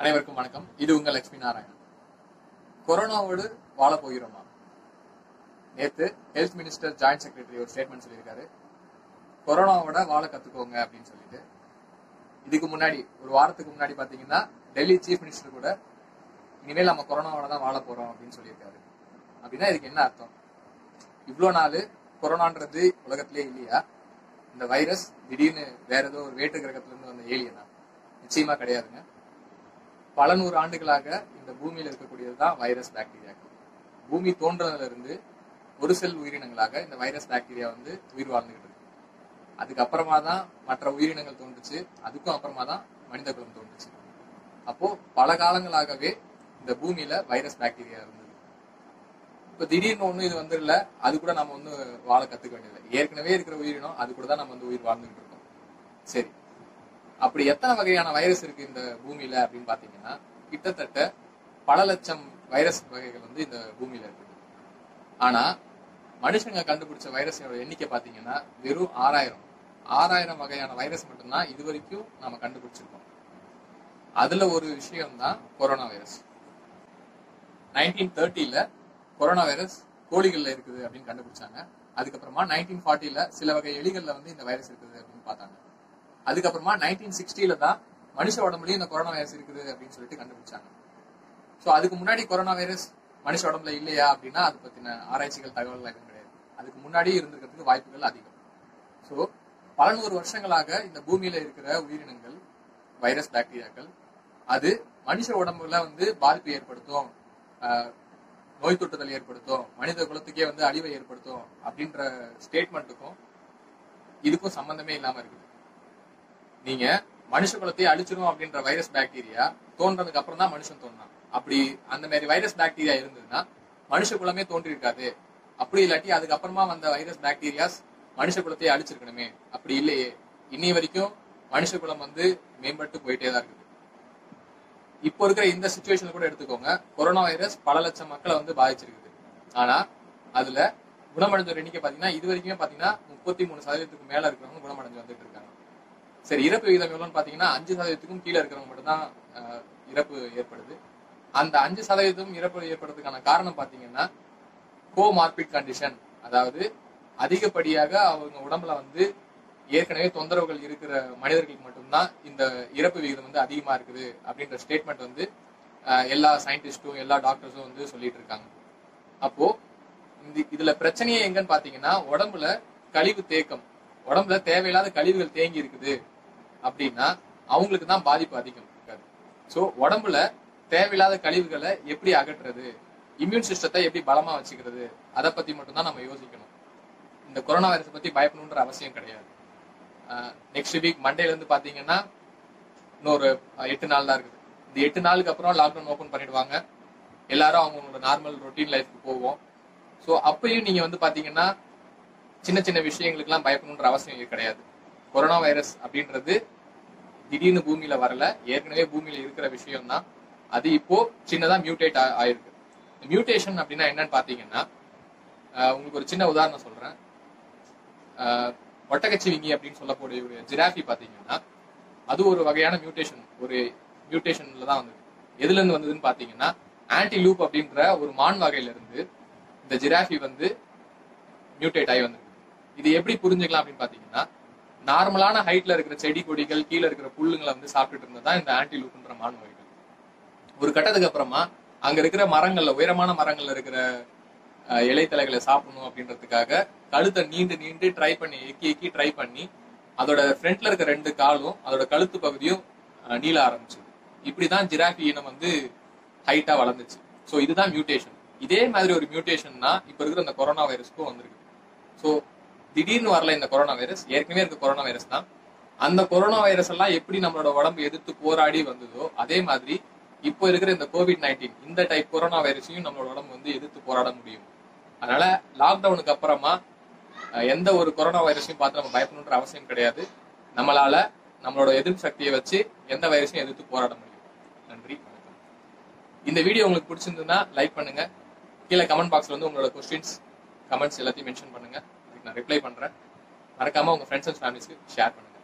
அனைவருக்கும் வணக்கம். இது உங்கள் லட்சுமி நாராயணன். கொரோனாவோடு வாழ போகிறோமா? நேத்து ஹெல்த் மினிஸ்டர் ஜாயிண்ட் செக்ரட்டரி ஒரு ஸ்டேட்மெண்ட் சொல்லியிருக்காரு. கொரோனாவோட வாழ கத்துக்கோங்க அப்படின்னு சொல்லிட்டு. இதுக்கு முன்னாடி ஒரு வாரத்துக்கு முன்னாடி பாத்தீங்கன்னா டெல்லி சீஃப் மினிஸ்டர் கூட இனிமேல் நம்ம கொரோனாவோட தான் வாழ போறோம் அப்படின்னு சொல்லியிருக்காரு. அப்படின்னா இதுக்கு என்ன அர்த்தம்? இவ்வளோ நாள் கொரோனான்றது உலகத்திலே இல்லையா? இந்த வைரஸ் திடீர்னு வேற ஏதோ ஒரு வேற்று கிரகத்துல இருந்து வந்த ஏலியனா நிச்சயமா கிடையாதுங்க. பல நூறு ஆண்டுகளாக இந்த பூமியில் இருக்கக்கூடியது தான் வைரஸ் பாக்டீரியாக்கள் பூமி தோன்றதுல இருந்து ஒரு செல் உயிரினங்களாக இந்த வைரஸ் பாக்டீரியா வந்து உயிர் வாழ்ந்துகிட்டு இருக்கு. அதுக்கப்புறமா தான் மற்ற உயிரினங்கள் தோன்றுச்சு அதுக்கும் அப்புறமா தான் மனித குலம் தோன்றுச்சு. அப்போ பல காலங்களாகவே இந்த பூமியில வைரஸ் பாக்டீரியா இருந்தது. இப்ப திடீர்னு ஒண்ணு இது வந்துடல அது கூட நம்ம வந்து வாழ கத்துக்க வேண்டியதில்லை. ஏற்கனவே இருக்கிற உயிரினம் அது கூட தான் நம்ம வந்து உயிர் வாழ்ந்துகிட்டு இருக்கோம். சரி அப்படி எத்தனை வகையான வைரஸ் இருக்கு இந்த பூமியில அப்படின்னு பாத்தீங்கன்னா கிட்டத்தட்ட பல லட்சம் வைரஸ் வகைகள் வந்து இந்த பூமியில இருக்கு. ஆனா மனுஷங்க கண்டுபிடிச்ச வைரஸோட எண்ணிக்கை பாத்தீங்கன்னா வெறும் ஆறாயிரம். ஆறாயிரம் வகையான வைரஸ் மட்டும்தான் இது வரைக்கும் நாம கண்டுபிடிச்சிருக்கோம். அதுல ஒரு விஷயம் தான் கொரோனா வைரஸ் நைன்டீன் தேர்ட்டில கொரோனா வைரஸ் கோழிகள்ல இருக்குது அப்படின்னு கண்டுபிடிச்சாங்க. அதுக்கப்புறமா நைன்டீன் ஃபார்ட்டில சில வகை எலிகள்ல வந்து இந்த வைரஸ் இருக்குது அப்படின்னு பார்த்தாங்க. அதுக்கப்புறமா நைன்டீன் சிக்ஸ்டியில தான் மனுஷ உடம்புலயும் இந்த கொரோனா வைரஸ் இருக்குது அப்படின்னு சொல்லிட்டு கண்டுபிடிச்சாங்க. ஸோ அதுக்கு முன்னாடி கொரோனா வைரஸ் மனுஷ உடம்புல இல்லையா அப்படின்னா அது பத்தின ஆராய்ச்சிகள் தகவல் எதுவும் கிடையாது. அதுக்கு முன்னாடி இருந்திருக்கிறதுக்கு வாய்ப்புகள் அதிகம். ஸோ பல நூறு வருஷங்களாக இந்த பூமியில இருக்கிற உயிரினங்கள் வைரஸ் பாக்டீரியாக்கள் அது மனுஷ உடம்புல வந்து பாதிப்பு ஏற்படுத்தும் ஆஹ், நோய் தொற்றுதல் ஏற்படுத்தும் மனித குலத்துக்கே வந்து அழிவை ஏற்படுத்தும் அப்படின்ற ஸ்டேட்மெண்ட்டுக்கும் இதுக்கும் சம்பந்தமே இல்லாம இருக்குது. நீங்க மனுஷ குலத்தையே அழிச்சிரும் அப்படின்ற வைரஸ் பாக்டீரியா தோன்றதுக்கு அப்புறம் தான் மனுஷன் தோணுனான். அப்படி அந்த மாதிரி வைரஸ் பாக்டீரியா இருந்ததுன்னா மனுஷ குலமே தோன்றி இருக்காது அப்படி இல்லாட்டி அதுக்கப்புறமா வந்த வைரஸ் பாக்டீரியாஸ் மனுஷ குலத்தையே அழிச்சிருக்கணுமே. அப்படி இல்லையே. இன்னி வரைக்கும் மனுஷ குலம் வந்து மேம்பட்டு போயிட்டே தான் இருக்குது. இப்போ இருக்கிற இந்த சுச்சுவேஷன் கூட எடுத்துக்கோங்க. கொரோனா வைரஸ் பல லட்சம் மக்களை வந்து பாதிச்சிருக்குது. ஆனா அதுல குணமடைஞ்ச எண்ணிக்கை பாத்தீங்கன்னா இது வரைக்குமே பாத்தீங்கன்னா முப்பத்தி மூணு சதவீதத்துக்கு மேல இருக்கிறவங்க குணமடைஞ்சு வந்துட்டு இருக்காங்க. சரி இறப்பு விகிதம் எவ்வளோன்னு பாத்தீங்கன்னா அஞ்சு சதவீதத்துக்கும் கீழே இருக்கிறவங்க மட்டும்தான் தான் இறப்பு ஏற்படுது. அந்த அஞ்சு சதவீதம் இறப்பு ஏற்படுறதுக்கான காரணம் பாத்தீங்கன்னா கோமார்பிட் கண்டிஷன் அதாவது அதிகப்படியாக அவங்க உடம்புல வந்து ஏற்கனவே தொந்தரவுகள் இருக்கிற மனிதர்களுக்கு மட்டும்தான் இந்த இறப்பு விகிதம் வந்து அதிகமா இருக்குது அப்படின்ற ஸ்டேட்மெண்ட் வந்து அஹ், எல்லா சயின்டிஸ்டும் எல்லா டாக்டர்ஸும் வந்து சொல்லிட்டு இருக்காங்க. அப்போ இந்த இதுல பிரச்சனையே எங்கன்னு பாத்தீங்கன்னா உடம்புல கழிவு தேக்கம் உடம்புல தேவையில்லாத கழிவுகள் தேங்கி இருக்குது அப்படின்னா அவங்களுக்கு தான் பாதிப்பு அதிகம் இருக்காது. ஸோ உடம்புல தேவையில்லாத கழிவுகளை எப்படி அகற்றுறது? இம்யூன் சிஸ்டத்தை எப்படி பலமா வச்சுக்கிறது? அதை பத்தி மட்டும்தான் நம்ம யோசிக்கணும். இந்த கொரோனா வைரஸை பத்தி பயப்படணுன்ற அவசியம் கிடையாது. நெக்ஸ்ட் வீக் மண்டேல இருந்து பாத்தீங்கன்னா இன்னொரு எட்டு நாள் தான் இருக்குது. இந்த எட்டு நாளுக்கு அப்புறம் லாக்டவுன் ஓப்பன் பண்ணிடுவாங்க. எல்லாரும் அவங்களோட நார்மல் ரொட்டீன் லைஃப்க்கு போவோம். ஸோ அப்பயும் நீங்க வந்து பாத்தீங்கன்னா சின்ன சின்ன விஷயங்களுக்கெல்லாம் பயப்படணுன்ற அவசியம் கிடையாது. கொரோனா வைரஸ் அப்படின்றது திடீர்னு பூமியில வரல ஏற்கனவே பூமியில இருக்கிற விஷயம் தான் அது இப்போ சின்னதா மியூட்டேட் ஆயிருக்கு. மியூட்டேஷன் அப்படின்னா என்னன்னு பாத்தீங்கன்னா உங்களுக்கு ஒரு சின்ன உதாரணம் சொல்றேன். ஒட்டகச்சிவிங்கி அப்படின்னு சொல்லக்கூடிய ஒரு ஜிராஃபி பாத்தீங்கன்னா அது ஒரு வகையான மியூட்டேஷன் ஒரு மியூட்டேஷன்ல தான் வந்தது. எதுல இருந்து வந்ததுன்னு பாத்தீங்கன்னா ஆன்டி லூப் அப்படின்ற ஒரு மான் வகையில இருந்து இந்த ஜிராஃபி வந்து மியூட்டேட் ஆகி வந்திருக்கு இது எப்படி புரிஞ்சுக்கலாம் அப்படின்னு பாத்தீங்கன்னா நார்மலான ஹைட்ல இருக்கிற செடி கொடிகள் கீழே இருக்கிற புல்லுங்களை வந்து சாப்பிட்டுட்டு இருந்ததா இந்த ஆன்டிலூப்ன்ற மான் வகைகள். ஒரு கட்டத்துக்கு அப்புறமா அங்க இருக்கிற மரங்கள்ல உயரமான மரங்கள்ல இருக்கிற இலைத்தலைகளை சாப்பிடணும் அப்படின்றதுக்காக கழுத்தை நீண்டு நீண்டு ட்ரை பண்ணி எக்கி எக்கி ட்ரை பண்ணி அதோட ஃப்ரண்ட்ல இருக்க ரெண்டு காலும் அதோட கழுத்து பகுதியும் நீள ஆரம்பிச்சு இப்படிதான் ஜிராஃபி இனம் வந்து ஹைட்டா வளர்ந்துச்சு. ஸோ இதுதான் மியூட்டேஷன் இதே மாதிரி ஒரு மியூட்டேஷன்னா இப்ப இருக்கிற இந்த கொரோனா வைரஸ்க்கும் வந்திருக்கு. ஸோ திடீர்னு வரல இந்த கொரோனா வைரஸ் ஏற்கனவே இருக்க கொரோனா வைரஸ் தான். அந்த கொரோனா வைரஸ் எல்லாம் எப்படி நம்மளோட உடம்பு எதிர்த்து போராடி வந்ததோ அதே மாதிரி இப்போ இருக்கிற இந்த கோவிட் நைன்டீன் இந்த டைப் கொரோனா வைரஸையும் நம்மளோட உடம்பு வந்து எதிர்த்து போராட முடியும். அதனால லாக்டவுனுக்கு அப்புறமா எந்த ஒரு கொரோனா வைரஸையும் பார்த்து நம்ம பயப்படணுன்ற அவசியம் கிடையாது. நம்மளால நம்மளோட எதிர்ப்பு சக்தியை வச்சு எந்த வைரஸையும் எதிர்த்து போராட முடியும். நன்றி வணக்கம். இந்த வீடியோ உங்களுக்கு பிடிச்சிருந்ததுன்னா லைக் பண்ணுங்க. கீழே கமெண்ட் பாக்ஸ்ல வந்து உங்களோட கொஸ்டின்ஸ் கமெண்ட்ஸ் எல்லாத்தையும் மென்ஷன் பண்ணுங்க. நான் ரிப்ளை பண்றேன். மறக்காம உங்க ஃப்ரெண்ட்ஸ் அண்ட் ஃபேமிலிஸ்க்கு ஷேர் பண்ணுங்கள்